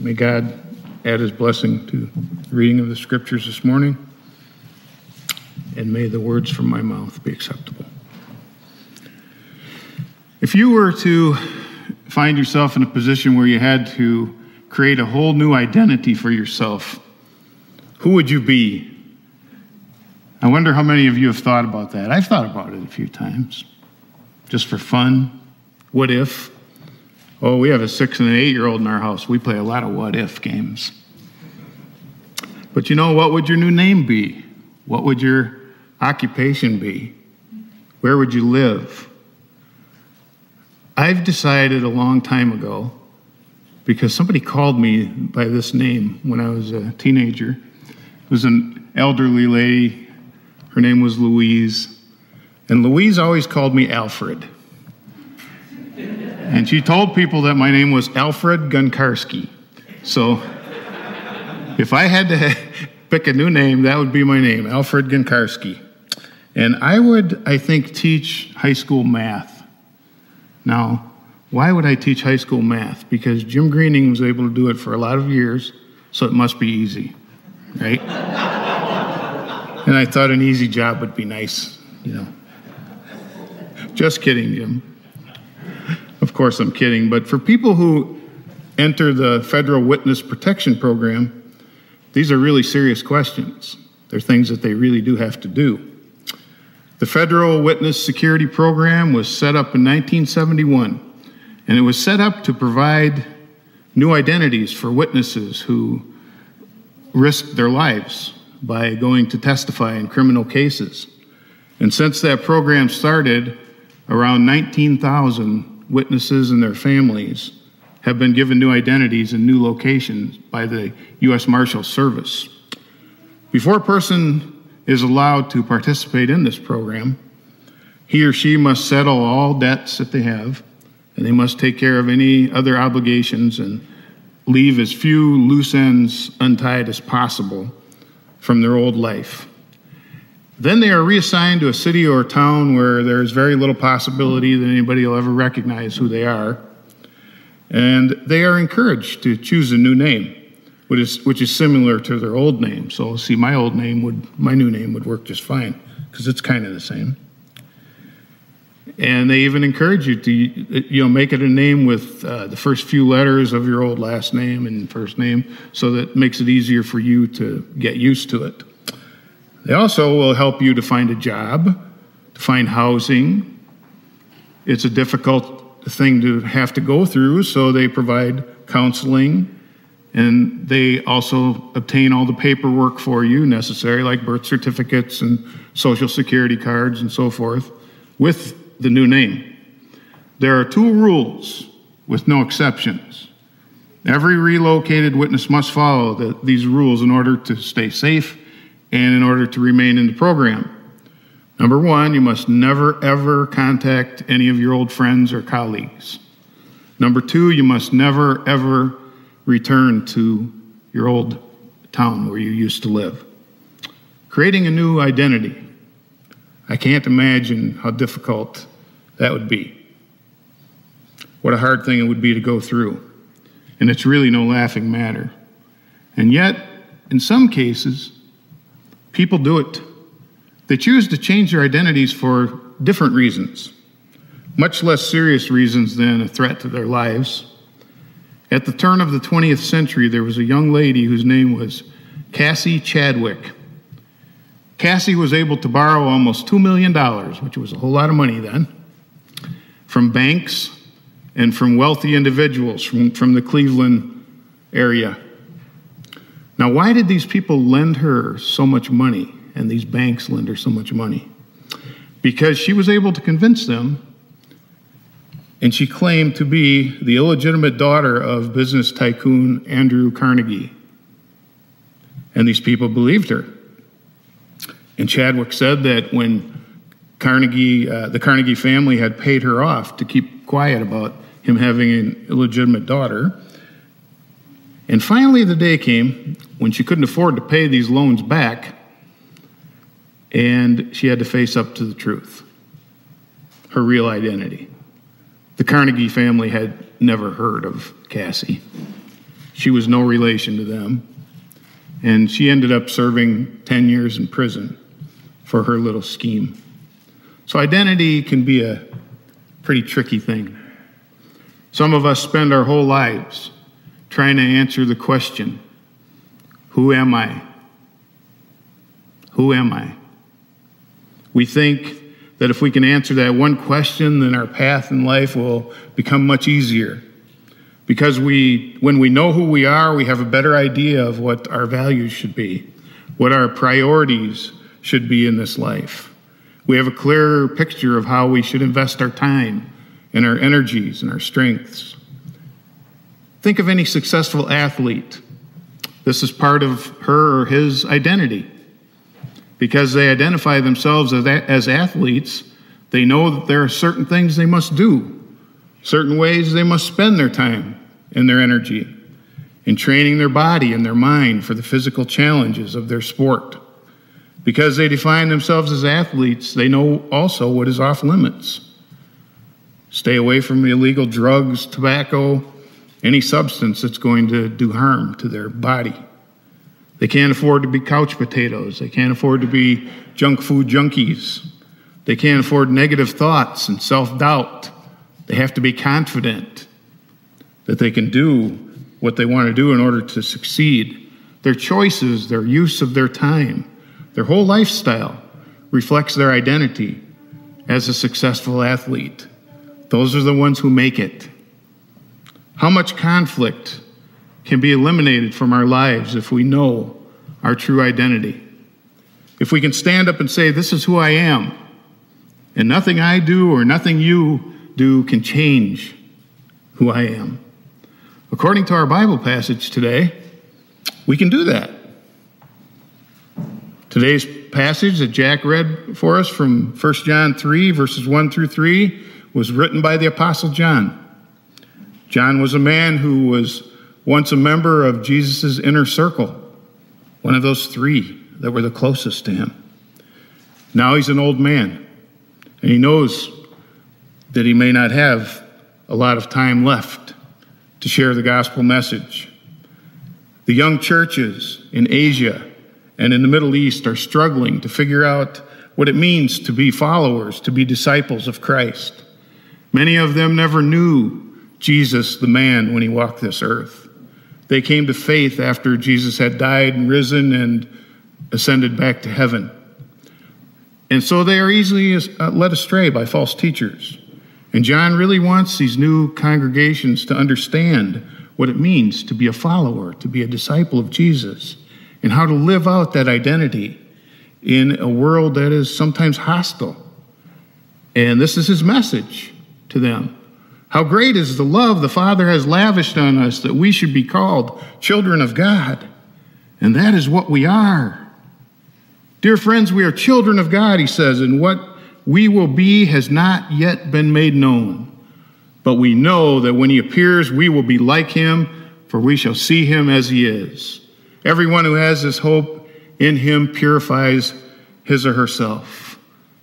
May God add his blessing to the reading of the scriptures this morning, and may the words from my mouth be acceptable. If you were to find yourself in a position where you had to create a whole new identity for yourself, who would you be? I wonder how many of you have thought about that. I've thought about it a few times, just for fun. What if? Oh, we have a six and an eight year old in our house. We play a lot of what if games. But you know, what would your new name be? What would your occupation be? Where would you live? I've decided a long time ago, because somebody called me by this name when I was a teenager. It was an elderly lady. Her name was Louise. And Louise always called me Alfred. And she told people that my name was Alfred Gunkarski. So if I had to pick a new name, that would be my name, Alfred Gunkarski. And I would, I think, teach high school math. Now, why would I teach high school math? Because Jim Greening was able to do it for a lot of years, so it must be easy, right? and I thought an easy job would be nice, you know. Just kidding, Jim. Course, I'm kidding. But for people who enter the federal witness protection program, these are really serious questions. They're things that they really do have to do. The Federal Witness Security Program was set up in 1971, and it was set up to provide new identities for witnesses who risked their lives by going to testify in criminal cases. And since that program started, around 19,000 witnesses and their families have been given new identities and new locations by the U.S. Marshal Service. Before a person is allowed to participate in this program, he or she must settle all debts that they have, and they must take care of any other obligations and leave as few loose ends untied as possible from their old life. Then they are reassigned to a city or a town where there's very little possibility that anybody will ever recognize who they are. And they are encouraged to choose a new name, which is, which is similar to their old name. So, see, my old name would, my new name would work just fine because it's kind of the same. And they even encourage you to, you know, make it a name with uh, the first few letters of your old last name and first name, so that makes it easier for you to get used to it. They also will help you to find a job, to find housing. It's a difficult thing to have to go through, so they provide counseling and they also obtain all the paperwork for you necessary, like birth certificates and social security cards and so forth, with the new name. There are two rules with no exceptions. Every relocated witness must follow the, these rules in order to stay safe and in order to remain in the program. Number one, you must never ever contact any of your old friends or colleagues. Number two, you must never ever return to your old town where you used to live. Creating a new identity. I can't imagine how difficult that would be. What a hard thing it would be to go through. And it's really no laughing matter. And yet, in some cases, People do it. They choose to change their identities for different reasons, much less serious reasons than a threat to their lives. At the turn of the 20th century, there was a young lady whose name was Cassie Chadwick. Cassie was able to borrow almost $2 million, which was a whole lot of money then, from banks and from wealthy individuals from, from the Cleveland area. Now, why did these people lend her so much money and these banks lend her so much money? Because she was able to convince them, and she claimed to be the illegitimate daughter of business tycoon Andrew Carnegie. And these people believed her. And Chadwick said that when Carnegie, uh, the Carnegie family had paid her off to keep quiet about him having an illegitimate daughter, and finally, the day came when she couldn't afford to pay these loans back, and she had to face up to the truth her real identity. The Carnegie family had never heard of Cassie. she was no relation to them. And she ended up serving 10 years in prison for her little scheme. So, identity can be a pretty tricky thing. Some of us spend our whole lives trying to answer the question Who am I? Who am I? We think that if we can answer that one question, then our path in life will become much easier. Because we, when we know who we are, we have a better idea of what our values should be, what our priorities should be in this life. We have a clearer picture of how we should invest our time and our energies and our strengths. Think of any successful athlete. This is part of her or his identity. Because they identify themselves as, athletes, they know that there are certain things they must do, certain ways they must spend their time and their energy in training their body and their mind for the physical challenges of their sport. Because they define themselves as athletes, they know also what is off limits. Stay away from illegal drugs, tobacco, any substance that's going to do harm to their body. They can't afford to be couch potatoes. They can't afford to be junk food junkies. They can't afford negative thoughts and self doubt. They have to be confident that they can do what they want to do in order to succeed. Their choices, their use of their time, their whole lifestyle reflects their identity as a successful athlete. Those are the ones who make it. How much conflict can be eliminated from our lives if we know our true identity? If we can stand up and say, This is who I am, and nothing I do or nothing you do can change who I am. According to our Bible passage today, we can do that. Today's passage that Jack read for us from 1 John 3, verses 1 through 3, was written by the Apostle John. John was a man who was once a member of Jesus' inner circle, one of those three that were the closest to him. Now he's an old man, and he knows that he may not have a lot of time left to share the gospel message. The young churches in Asia and in the Middle East are struggling to figure out what it means to be followers, to be disciples of Christ. Many of them never knew Jesus, the man, when he walked this earth. They came to faith after Jesus had died and risen and ascended back to heaven. And so they are easily uh, led astray by false teachers. And John really wants these new congregations to understand what it means to be a follower, to be a disciple of Jesus, and how to live out that identity in a world that is sometimes hostile. And this is his message to them. How great is the love the Father has lavished on us that we should be called children of God. And that is what we are. Dear friends, we are children of God, he says, and what we will be has not yet been made known. But we know that when he appears, we will be like him, for we shall see him as he is. Everyone who has this hope in him purifies his or herself,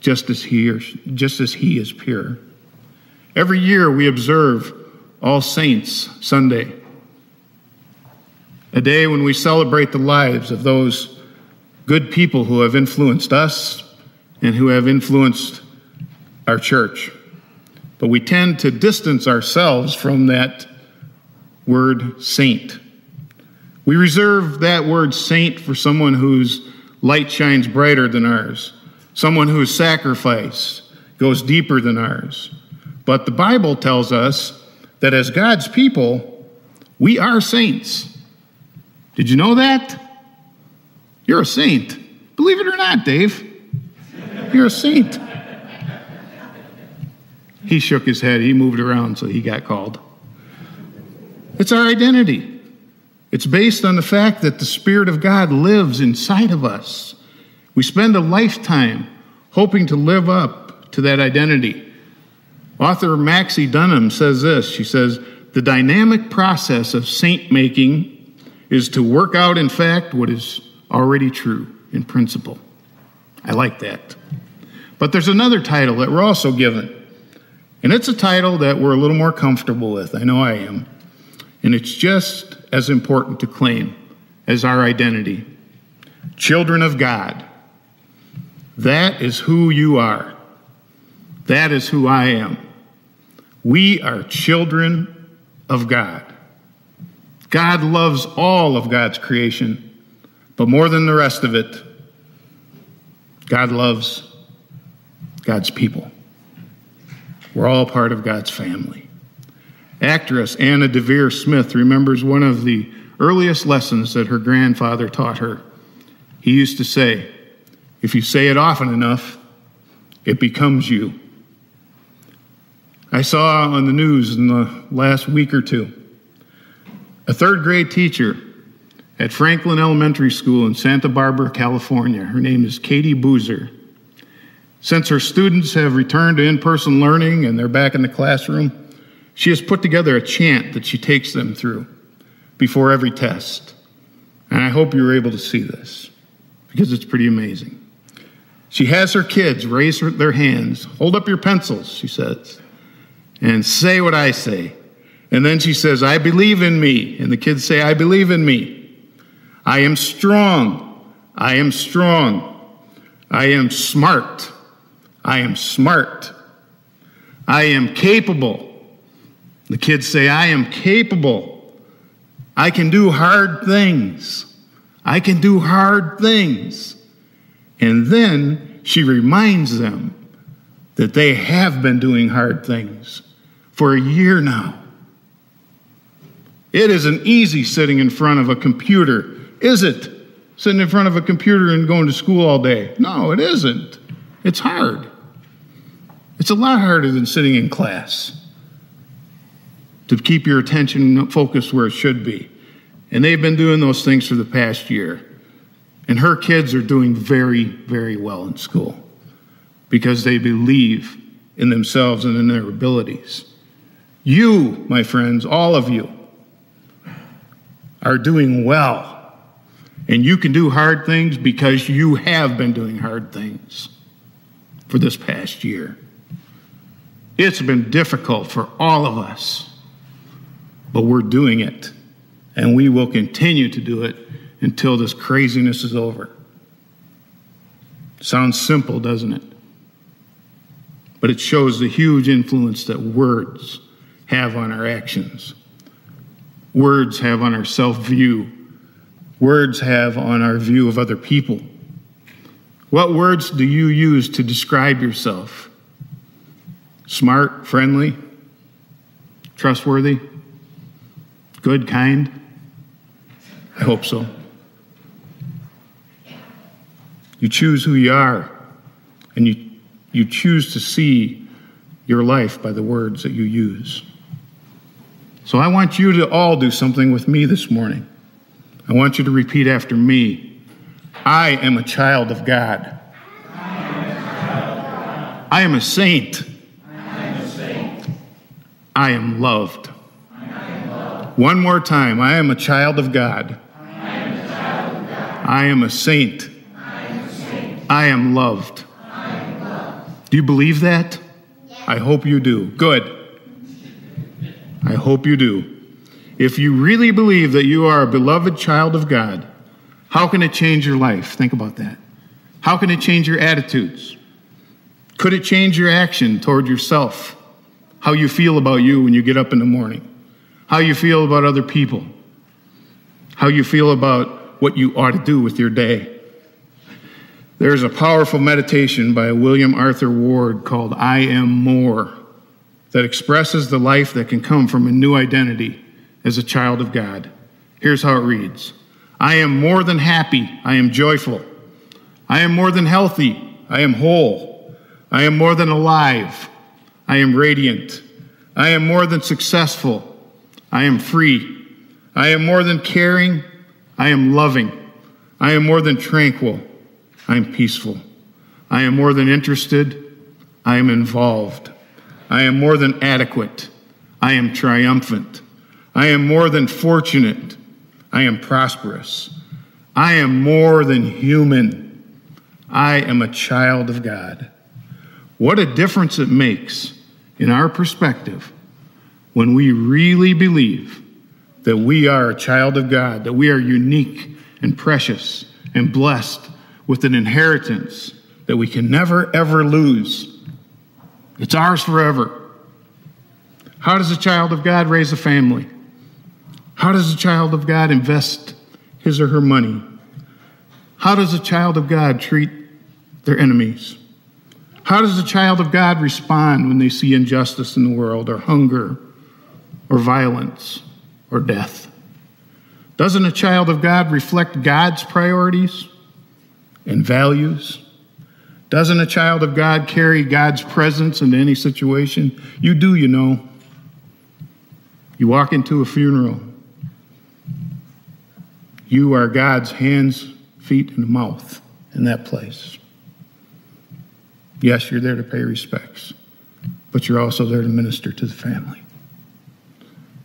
just as he, or, just as he is pure. Every year we observe All Saints Sunday, a day when we celebrate the lives of those good people who have influenced us and who have influenced our church. But we tend to distance ourselves from that word saint. We reserve that word saint for someone whose light shines brighter than ours, someone whose sacrifice goes deeper than ours, but the Bible tells us that as God's people, we are saints. Did you know that? You're a saint. Believe it or not, Dave. You're a saint. He shook his head. He moved around, so he got called. It's our identity. It's based on the fact that the Spirit of God lives inside of us. We spend a lifetime hoping to live up to that identity. Author Maxie Dunnam says this She says, The dynamic process of saint making is to work out, in fact, what is already true in principle. I like that. But there's another title that we're also given. And it's a title that we're a little more comfortable with. I know I am. And it's just as important to claim as our identity. Children of God. That is who you are. That is who I am. We are children of God. God loves all of God's creation, but more than the rest of it, God loves God's people. We're all part of God's family. Actress Anna Deavere Smith remembers one of the earliest lessons that her grandfather taught her. He used to say, If you say it often enough, it becomes you. I saw on the news in the last week or two a third grade teacher at Franklin Elementary School in Santa Barbara, California. Her name is Katie Boozer. Since her students have returned to in person learning and they're back in the classroom, she has put together a chant that she takes them through before every test. And I hope you were able to see this because it's pretty amazing. She has her kids raise their hands, hold up your pencils, she says, and say what I say. And then she says, I believe in me. And the kids say, I believe in me. I am strong. I am strong. I am smart. I am smart. I am capable. The kids say, I am capable. I can do hard things. I can do hard things. And then she reminds them that they have been doing hard things for a year now. It isn't easy sitting in front of a computer, is it? Sitting in front of a computer and going to school all day. No, it isn't. It's hard. It's a lot harder than sitting in class to keep your attention focused where it should be. And they've been doing those things for the past year. And her kids are doing very, very well in school because they believe in themselves and in their abilities. You, my friends, all of you, are doing well. And you can do hard things because you have been doing hard things for this past year. It's been difficult for all of us, but we're doing it. And we will continue to do it until this craziness is over. Sounds simple, doesn't it? But it shows the huge influence that words have on our actions, words have on our self view, words have on our view of other people. What words do you use to describe yourself? Smart, friendly, trustworthy, good, kind? I hope so. You choose who you are, and you, you choose to see your life by the words that you use. So I want you to all do something with me this morning. I want you to repeat after me I am a child of God. I am a saint. I am loved. One more time. I am a child of God. I am a saint. I am loved. Do you believe that? I hope you do. Good. I hope you do. If you really believe that you are a beloved child of God, how can it change your life? Think about that. How can it change your attitudes? Could it change your action toward yourself? How you feel about you when you get up in the morning? How you feel about other people? How you feel about what you ought to do with your day? There's a powerful meditation by William Arthur Ward called I Am More that expresses the life that can come from a new identity as a child of God. Here's how it reads I am more than happy, I am joyful. I am more than healthy, I am whole. I am more than alive, I am radiant. I am more than successful, I am free. I am more than caring, I am loving. I am more than tranquil, I am peaceful. I am more than interested, I am involved. I am more than adequate. I am triumphant. I am more than fortunate. I am prosperous. I am more than human. I am a child of God. What a difference it makes in our perspective when we really believe that we are a child of God, that we are unique and precious and blessed with an inheritance that we can never, ever lose. It's ours forever. How does a child of God raise a family? How does a child of God invest his or her money? How does a child of God treat their enemies? How does a child of God respond when they see injustice in the world, or hunger, or violence, or death? Doesn't a child of God reflect God's priorities and values? Doesn't a child of God carry God's presence into any situation? You do, you know. You walk into a funeral. You are God's hands, feet, and mouth in that place. Yes, you're there to pay respects, but you're also there to minister to the family.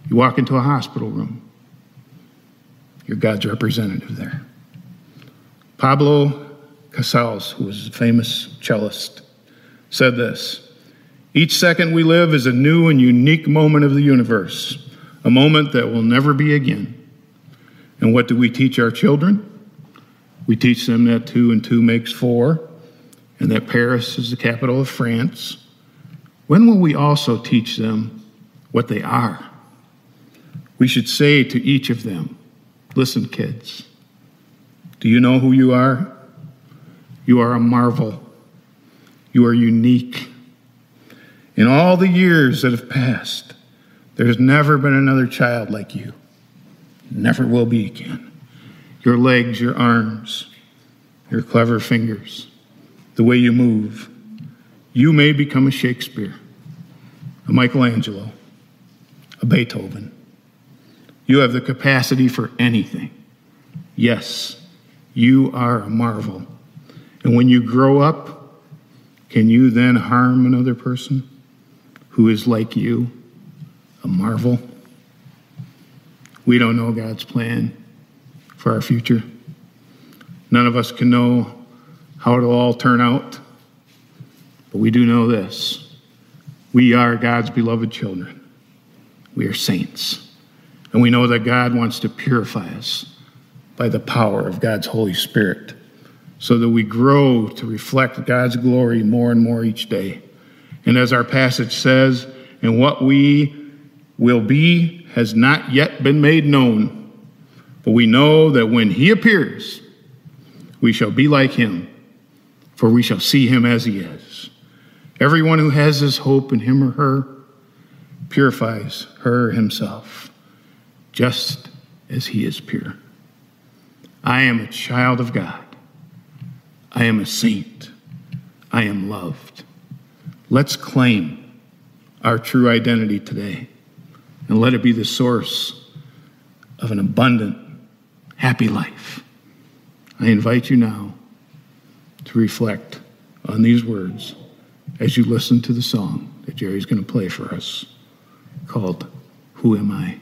You walk into a hospital room, you're God's representative there. Pablo Casals, who was a famous cellist, said this Each second we live is a new and unique moment of the universe, a moment that will never be again. And what do we teach our children? We teach them that two and two makes four, and that Paris is the capital of France. When will we also teach them what they are? We should say to each of them, Listen, kids, do you know who you are? You are a marvel. You are unique. In all the years that have passed, there's never been another child like you. Never will be again. Your legs, your arms, your clever fingers, the way you move. You may become a Shakespeare, a Michelangelo, a Beethoven. You have the capacity for anything. Yes, you are a marvel. And when you grow up, can you then harm another person who is like you, a marvel? We don't know God's plan for our future. None of us can know how it'll all turn out, but we do know this. We are God's beloved children. We are saints. And we know that God wants to purify us by the power of God's Holy Spirit so that we grow to reflect God's glory more and more each day. And as our passage says, and what we will be has not yet been made known, but we know that when he appears, we shall be like him, for we shall see him as he is. Everyone who has this hope in him or her purifies her himself, just as he is pure. I am a child of God. I am a saint. I am loved. Let's claim our true identity today and let it be the source of an abundant, happy life. I invite you now to reflect on these words as you listen to the song that Jerry's going to play for us called Who Am I?